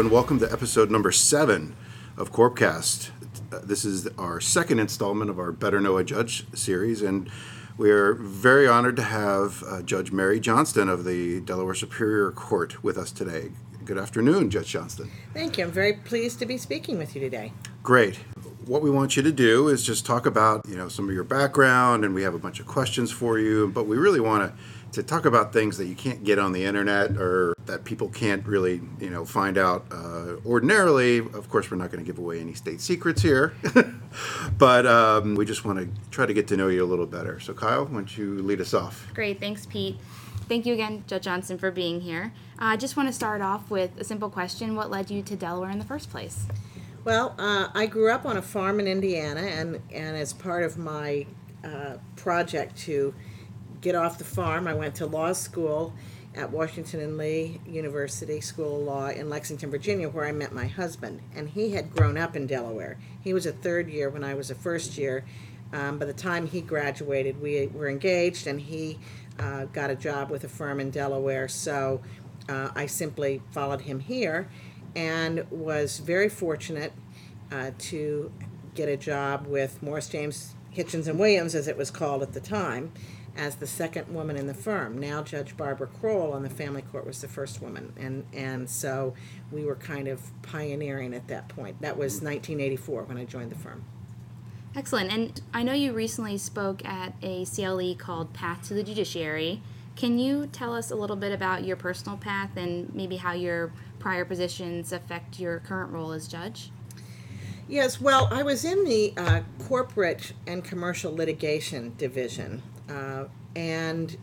And welcome to episode number seven of Corpcast. This is our second installment of our Better Know a Judge series, and we are very honored to have uh, Judge Mary Johnston of the Delaware Superior Court with us today. Good afternoon, Judge Johnston. Thank you. I'm very pleased to be speaking with you today. Great. What we want you to do is just talk about, you know, some of your background, and we have a bunch of questions for you. But we really want to to talk about things that you can't get on the internet or that people can't really, you know, find out uh, ordinarily. Of course, we're not going to give away any state secrets here, but um, we just want to try to get to know you a little better. So, Kyle, why don't you lead us off? Great, thanks, Pete. Thank you again, Judge Johnston, for being here. Uh, I just want to start off with a simple question What led you to Delaware in the first place? Well, uh, I grew up on a farm in Indiana, and, and as part of my uh, project to get off the farm, I went to law school at Washington and Lee University School of Law in Lexington, Virginia, where I met my husband. And he had grown up in Delaware. He was a third year when I was a first year. Um, by the time he graduated, we were engaged, and he uh, got a job with a firm in Delaware. So uh, I simply followed him here and was very fortunate uh, to get a job with Morris James Hitchens and Williams, as it was called at the time, as the second woman in the firm. Now Judge Barbara Crowell on the family court was the first woman, and and so we were kind of pioneering at that point. That was 1984 when I joined the firm. Excellent. And I know you recently spoke at a CLE called Path to the Judiciary. Can you tell us a little bit about your personal path and maybe how your prior positions affect your current role as judge? Yes, well, I was in the uh, corporate and commercial litigation division, uh, and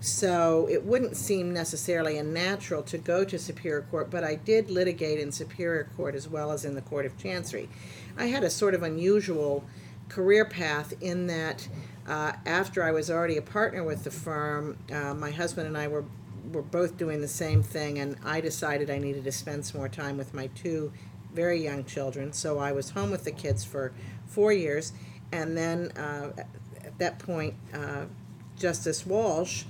so it wouldn't seem necessarily a natural to go to Superior Court, but I did litigate in Superior Court as well as in the Court of Chancery. I had a sort of unusual career path in that uh, after I was already a partner with the firm, uh, my husband and I were were both doing the same thing, and I decided I needed to spend some more time with my two very young children. So I was home with the kids for four years, and then uh, at that point, uh, Justice Walsh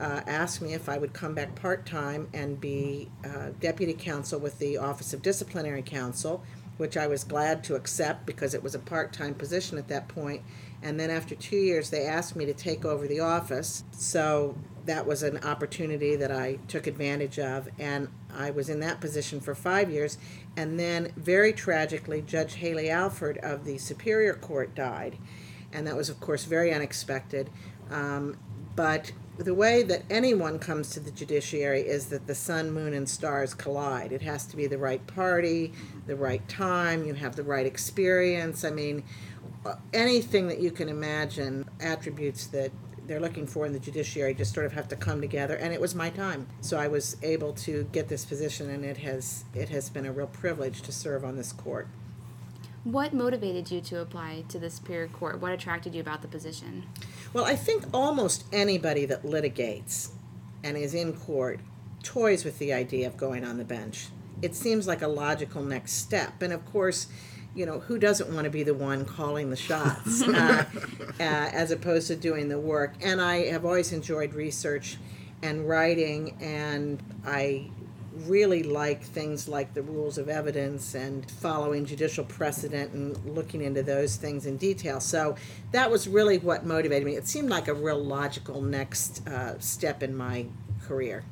uh, asked me if I would come back part time and be uh, deputy counsel with the Office of Disciplinary Counsel, which I was glad to accept because it was a part time position at that point. And then after two years, they asked me to take over the office. So that was an opportunity that I took advantage of, and I was in that position for five years. And then, very tragically, Judge Haile Alford of the Superior Court died, and that was, of course, very unexpected. Um, but the way that anyone comes to the judiciary is that the sun, moon, and stars collide. It has to be the right party, the right time, you have the right experience. I mean, uh, anything that you can imagine, attributes that they're looking for in the judiciary just sort of have to come together and it was my time so i was able to get this position and it has it has been a real privilege to serve on this court What motivated you to apply to the Superior Court? What attracted you about the position? Well i think almost anybody that litigates and is in court toys with the idea of going on the bench. It seems like a logical next step. And of course you know who doesn't want to be the one calling the shots uh, uh, as opposed to doing the work? And i have always enjoyed research and writing and i really like things like the rules of evidence and following judicial precedent and looking into those things in detail so that was really what motivated me it seemed like a real logical next uh, step in my career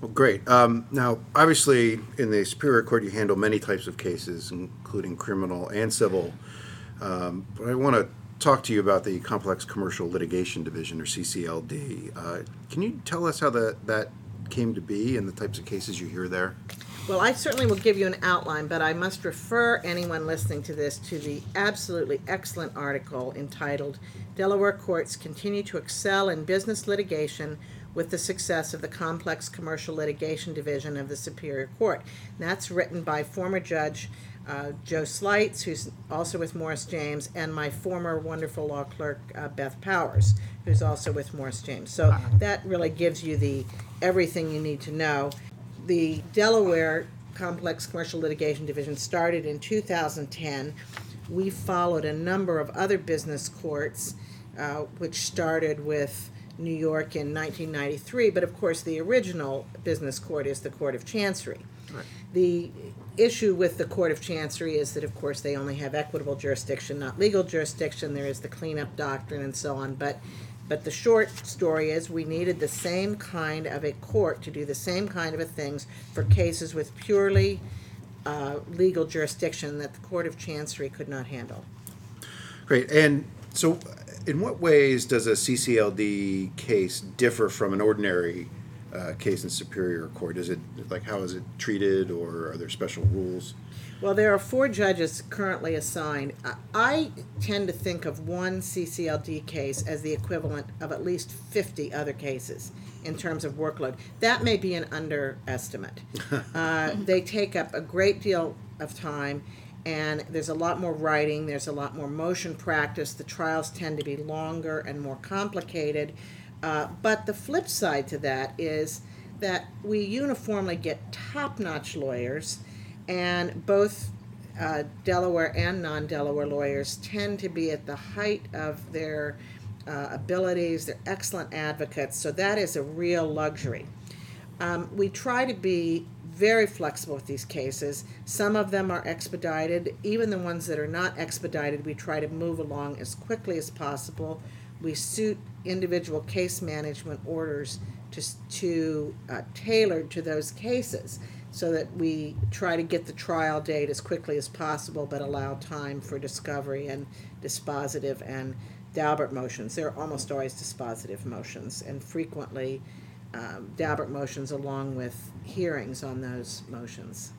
Well, great. Um, now, obviously, in the Superior Court, you handle many types of cases, including criminal and civil. Um, but I want to talk to you about the Complex Commercial Litigation Division, or CCLD. Uh, can you tell us how that, that came to be and the types of cases you hear there? Well, I certainly will give you an outline, but I must refer anyone listening to this to the absolutely excellent article entitled Delaware Courts Continue to Excel in Business Litigation with the Success of the Complex Commercial Litigation Division of the Superior Court. And that's written by former Judge uh, Joe Slights, who's also with Morris James, and my former wonderful law clerk, uh, Beth Powers, who's also with Morris James. So that really gives you the everything you need to know the Delaware Complex Commercial Litigation Division started in 2010. We followed a number of other business courts, uh, which started with New York in 1993, but of course, the original business court is the Court of Chancery. The issue with the Court of Chancery is that, of course, they only have equitable jurisdiction, not legal jurisdiction. There is the cleanup doctrine and so on. But, but the short story is we needed the same kind of a court to do the same kind of a things for cases with purely uh, legal jurisdiction that the Court of Chancery could not handle. Great. And so, in what ways does a CCLD case differ from an ordinary uh, case in Superior Court? Is it like how is it treated, or are there special rules? Well, there are four judges currently assigned. I- I tend to think of one CCLD case as the equivalent of at least 50 other cases in terms of workload. That may be an underestimate. Uh, They take up a great deal of time, and there's a lot more writing, there's a lot more motion practice. The trials tend to be longer and more complicated. Uh, But the flip side to that is that we uniformly get top-notch lawyers, and both uh, Delaware and non-Delaware lawyers tend to be at the height of their uh, abilities. They're excellent advocates, so that is a real luxury. Um, we try to be very flexible with these cases. Some of them are expedited. Even the ones that are not expedited, we try to move along as quickly as possible. We suit individual case management orders to, to uh, tailored to those cases so that we try to get the trial date as quickly as possible but allow time for discovery and dispositive and Daubert motions. They're almost always dispositive motions and frequently um, Daubert motions along with hearings on those motions.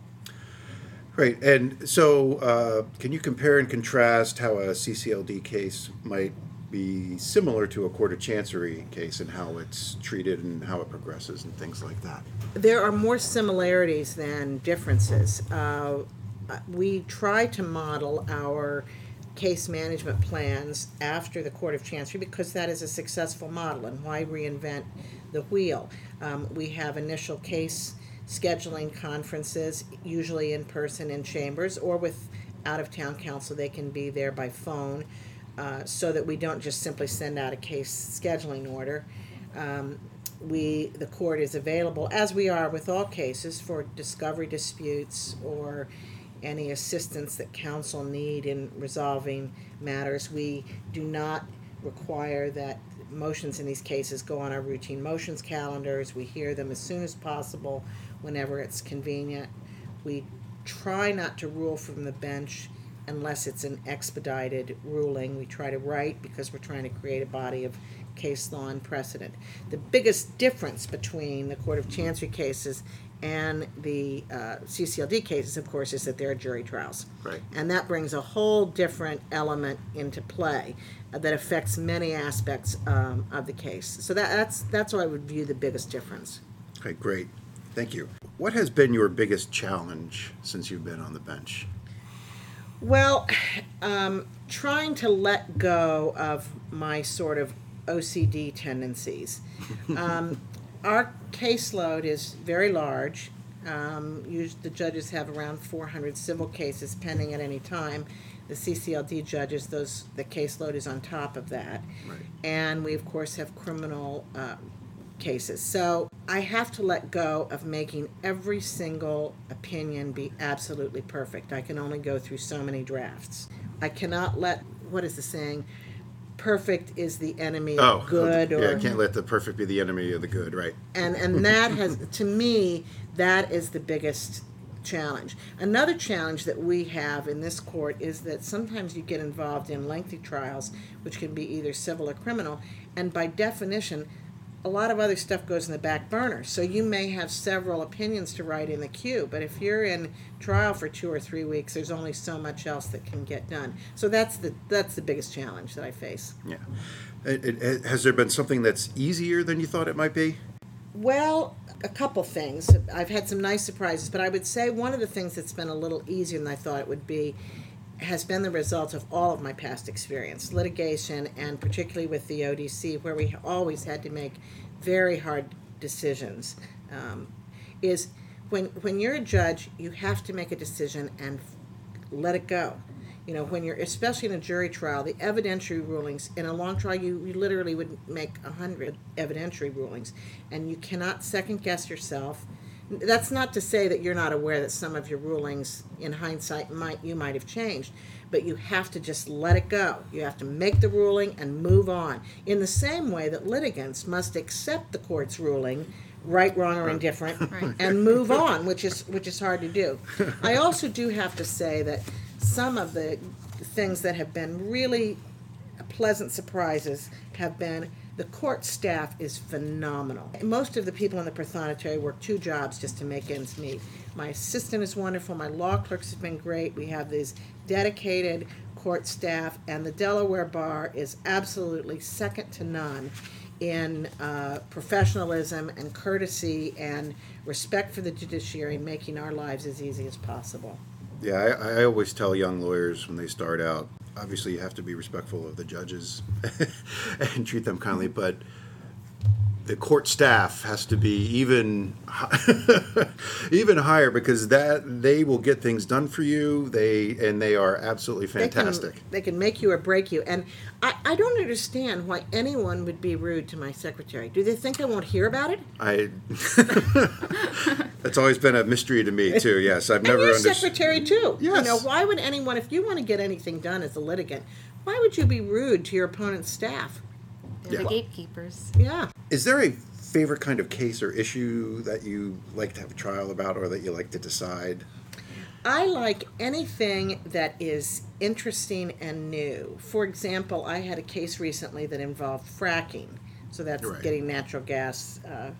Right. And so, uh, can you compare and contrast how a CCLD case might be similar to a Court of Chancery case and how it's treated and how it progresses and things like that? There are more similarities than differences. Uh, we try to model our case management plans after the Court of Chancery because that is a successful model and why reinvent the wheel? Um, we have initial case scheduling conferences, usually in person in chambers or with out of town counsel. They can be there by phone uh, so that we don't just simply send out a case scheduling order. Um, we, the court is available, as we are with all cases, for discovery disputes or any assistance that counsel need in resolving matters. We do not require that motions in these cases go on our routine motions calendars. We hear them as soon as possible, whenever it's convenient. We try not to rule from the bench unless it's an expedited ruling. We try to write because we're trying to create a body of case law and precedent. The biggest difference between the Court of Chancery cases and the uh, CCLD cases, of course, is that they're jury trials. Right. And that brings a whole different element into play uh, that affects many aspects um, of the case. So that, that's that's why I would view the biggest difference. Okay, great. Thank you. What has been your biggest challenge since you've been on the bench? Well, um, trying to let go of my sort of OCD tendencies. Um, our caseload is very large. Um, us- the judges have around 400 civil cases pending at any time. The CCLD judges, those the caseload is on top of that, Right. and we of course have criminal uh, cases. So I have to let go of making every single opinion be absolutely perfect. I can only go through so many drafts. I cannot let what is the saying? Perfect is the enemy Oh, of good, yeah, or can't let the perfect be the enemy of the good, right? and and that has to me that is the biggest challenge another challenge that we have in this court is that sometimes you get involved in lengthy trials which can be either civil or criminal and by definition a lot of other stuff goes in the back burner so you may have several opinions to write in the queue but if you're in trial for two or three weeks there's only so much else that can get done so that's the that's the biggest challenge that i face Yeah. It, it, has there been something that's easier than you thought it might be? Well, a couple things. I've had some nice surprises, but I would say one of the things that's been a little easier than I thought it would be has been the result of all of my past experience, litigation, and particularly with the ODC, where we always had to make very hard decisions. Um, is when when you're a judge, you have to make a decision and let it go. You know, when you're, especially in a jury trial, the evidentiary rulings, in a long trial, you, you literally would make a hundred evidentiary rulings, and you cannot second guess yourself. That's not to say that you're not aware that some of your rulings, in hindsight, might you might have changed, but you have to just let it go. You have to make the ruling and move on. In the same way that litigants must accept the court's ruling, right, wrong, or indifferent, Right. and move on, which is which is hard to do. I also do have to say that some of the things that have been really pleasant surprises have been the court staff is phenomenal. Most of the people in the Prothonotary work two jobs just to make ends meet. My assistant is wonderful. My law clerks have been great. We have these dedicated court staff, and the Delaware Bar is absolutely second to none in uh, professionalism and courtesy and respect for the judiciary, making our lives as easy as possible. Yeah, I, I always tell young lawyers when they start out, obviously you have to be respectful of the judges and treat them kindly, but the court staff has to be even even higher because that they will get things done for you. They and they are absolutely They can- fantastic. They can make you or break you. And I, I don't understand why anyone would be rude to my secretary. Do they think I won't hear about it? I that's always been a mystery to me too. Yes, I've never and your understood. secretary too. You Yes. know, why would anyone, if you want to get anything done as a litigant, why would you be rude to your opponent's staff? They're Yeah. the gatekeepers. Yeah. Is there a favorite kind of case or issue that you like to have a trial about or that you like to decide? I like anything that is interesting and new. For example, I had a case recently that involved fracking. So that's Right. getting natural gas. Uh,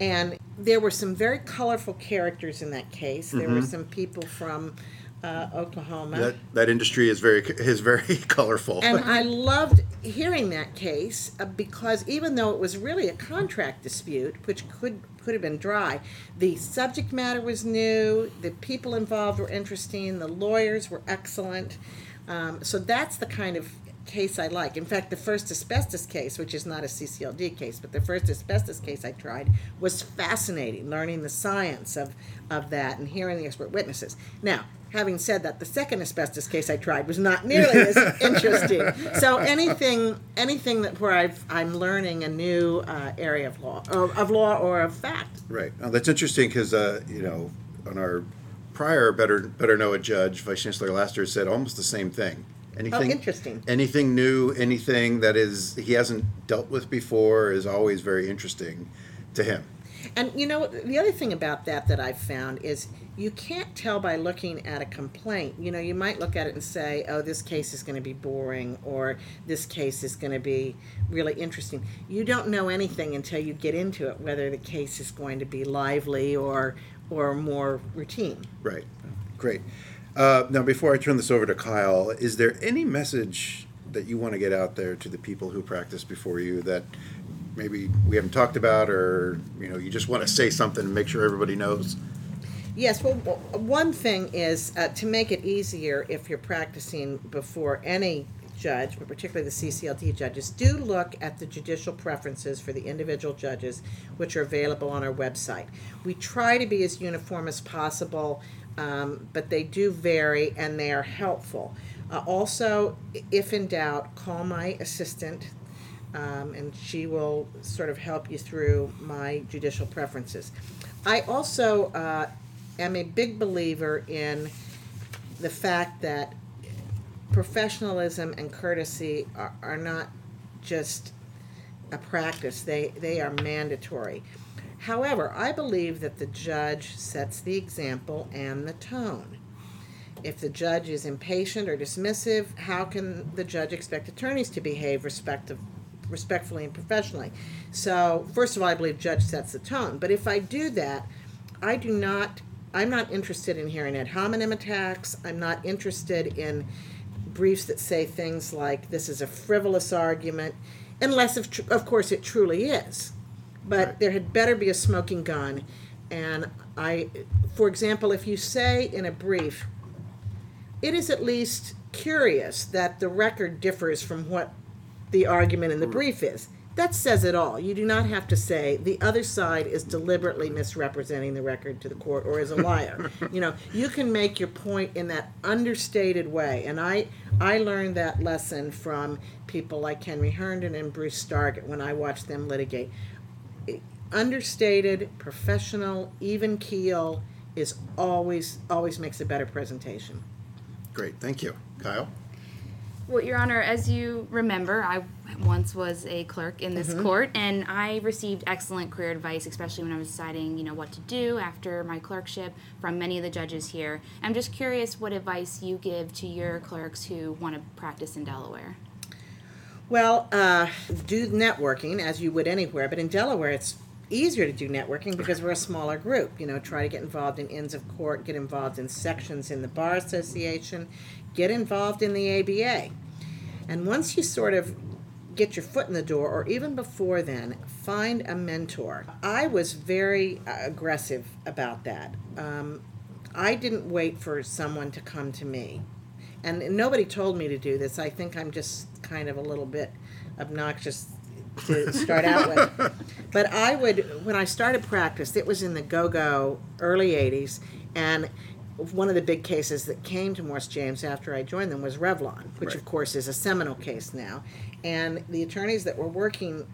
and there were some very colorful characters in that case. There were some people from uh, Oklahoma. That that industry is very is very colorful. And I loved hearing that case uh, because even though it was really a contract dispute, which could could have been dry, the subject matter was new, the people involved were interesting, the lawyers were excellent. Um, so that's the kind of case I like. In fact, the first asbestos case, which is not a CCLD case, but the first asbestos case I tried was fascinating, learning the science of, of that and hearing the expert witnesses. Now, having said that, the second asbestos case I tried was not nearly as interesting. So anything, anything that where I've, I'm learning a new uh, area of law, or, of law or of fact. Right. Now, that's interesting because, uh, you know, on our prior Better Better Know a Judge, Vice Chancellor Laster said almost the same thing. Anything, oh, interesting. Anything new, anything that is he hasn't dealt with before is always very interesting to him. And you know, the other thing about that that I've found is you can't tell by looking at a complaint. You know, you might look at it and say, oh, this case is going to be boring or this case is going to be really interesting. You don't know anything until you get into it, whether the case is going to be lively or, or more routine. Right. Great. Uh, now, before I turn this over to Kyle, is there any message that you want to get out there to the people who practice before you that maybe we haven't talked about, or you know, you just want to say something and make sure everybody knows? Yes, well, one thing is uh, to make it easier if you're practicing before any judge, but particularly the CCLD judges, do look at the judicial preferences for the individual judges, which are available on our website. We try to be as uniform as possible, um, but they do vary and they are helpful. Uh, also, if in doubt, call my assistant, um, and she will sort of help you through my judicial preferences. I also uh, am a big believer in the fact that professionalism and courtesy are, are not just a practice, they, they are mandatory. However, I believe that the judge sets the example and the tone. If the judge is impatient or dismissive, how can the judge expect attorneys to behave respectfully and professionally? So, first of all, I believe judge sets the tone. But if I do that, I do not. I'm not interested in hearing ad hominem attacks. I'm not interested in briefs that say things like "this is a frivolous argument," unless, of, tr- of course, it truly is. But there had better be a smoking gun. And I, for example, if you say in a brief, it is at least curious that the record differs from what the argument in the brief is. That says it all. You do not have to say the other side is deliberately misrepresenting the record to the court or is a liar. you know, you can make your point in that understated way. And I I learned that lesson from people like Henry Herndon and Bruce Stargatt when I watched them litigate understated, professional, even keel is always always makes a better presentation. Great, thank you. Kyle? Well, Your Honor, as you remember, I once was a clerk in this mm-hmm. court, and I received excellent career advice, especially when I was deciding, you know, what to do after my clerkship from many of the judges here. I'm just curious what advice you give to your clerks who want to practice in Delaware. Well, uh, do networking as you would anywhere, but in Delaware it's easier to do networking because we're a smaller group. You know, try to get involved in inns of court, get involved in sections in the bar association, get involved in the ABA. And once you sort of get your foot in the door, or even before then, find a mentor. I was very aggressive about that. Um, I didn't wait for someone to come to me. And nobody told me to do this. I think I'm just kind of a little bit obnoxious to start out with. But I would, when I started practice, it was in the go go early 80s, and one of the big cases that came to Morris James after I joined them was Revlon, which Right. of course is a seminal case now. And the attorneys that were working,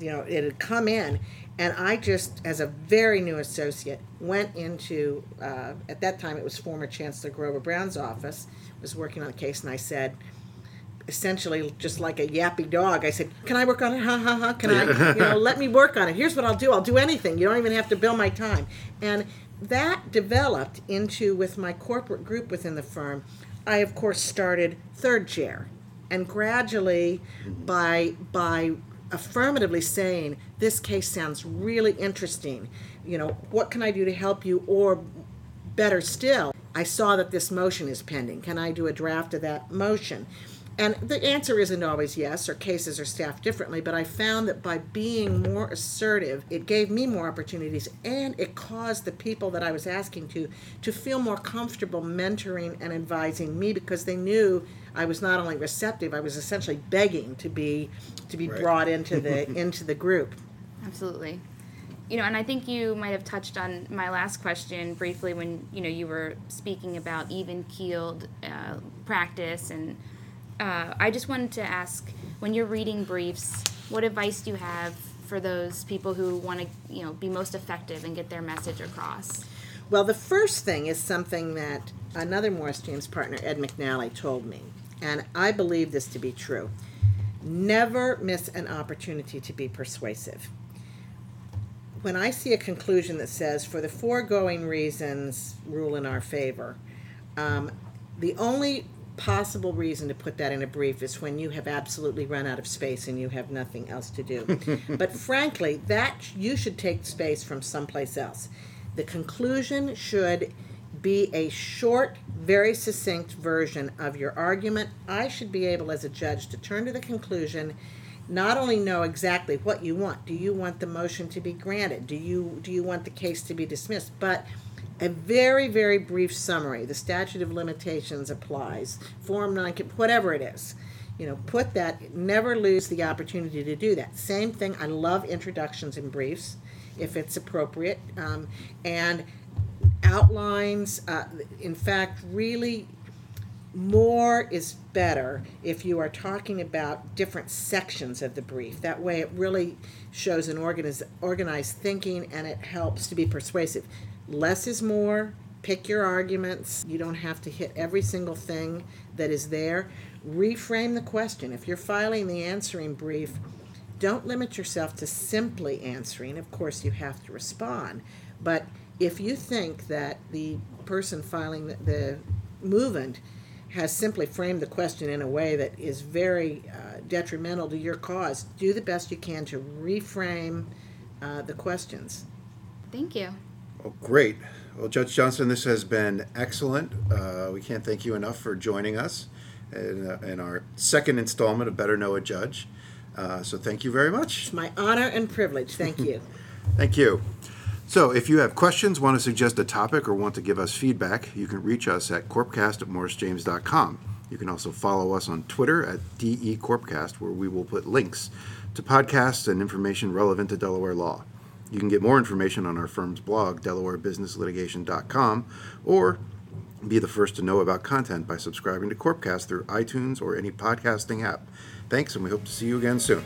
you know, it had come in, and I just, as a very new associate, went into, uh, at that time it was former Chancellor Grover Brown's office, was working on a case, and I said, essentially just like a yappy dog. I said, "Can I work on it? Ha ha ha! Can I? You know, let me work on it. Here's what I'll do. I'll do anything. You don't even have to bill my time." And that developed into with my corporate group within the firm. I of course started third chair, and gradually, mm-hmm. by by affirmatively saying this case sounds really interesting, you know, what can I do to help you, or better still, I saw that this motion is pending. Can I do a draft of that motion? And the answer isn't always yes, or cases are staffed differently, but I found that by being more assertive, it gave me more opportunities and it caused the people that I was asking to to feel more comfortable mentoring and advising me because they knew I was not only receptive, I was essentially begging to be to be Right. brought into the into the group. Absolutely. You know, and I think you might have touched on my last question briefly when you know you were speaking about even keeled uh, practice, and uh, I just wanted to ask when you're reading briefs, what advice do you have for those people who want to you know be most effective and get their message across? Well, the first thing is something that another Morris James partner, Ed McNally, told me, and I believe this to be true. Never miss an opportunity to be persuasive. When I see a conclusion that says, for the foregoing reasons, rule in our favor, um, the only possible reason to put that in a brief is when you have absolutely run out of space and you have nothing else to do. but frankly, that you should take space from someplace else. The conclusion should be a short, very succinct version of your argument. I should be able, as a judge, to turn to the conclusion, not only know exactly what you want. Do you want the motion to be granted? Do you do you want the case to be dismissed? But a very, very brief summary. The statute of limitations applies. Forum non, whatever it is. You know, put that. Never lose the opportunity to do that. Same thing. I love introductions and briefs, if it's appropriate, um, and outlines. Uh, in fact, really more is better if you are talking about different sections of the brief. That way, it really shows an organiz- organized thinking and it helps to be persuasive. Less is more. Pick your arguments. You don't have to hit every single thing that is there. Reframe the question. If you're filing the answering brief, don't limit yourself to simply answering. Of course, you have to respond. But if you think that the person filing the, the movant has simply framed the question in a way that is very uh, detrimental to your cause, do the best you can to reframe uh, the questions. Thank you. Well, great. Well, Judge Johnston, this has been excellent. Uh, we can't thank you enough for joining us in, uh, in our second installment of Better Know a Judge. Uh, so thank you very much. It's my honor and privilege. Thank you. Thank you. So, if you have questions, want to suggest a topic, or want to give us feedback, you can reach us at corpcast at morrisjames.com. You can also follow us on Twitter at DECorpcast, where we will put links to podcasts and information relevant to Delaware law. You can get more information on our firm's blog, delawarebusinesslitigation.com, or be the first to know about content by subscribing to Corpcast through iTunes or any podcasting app. Thanks, and we hope to see you again soon.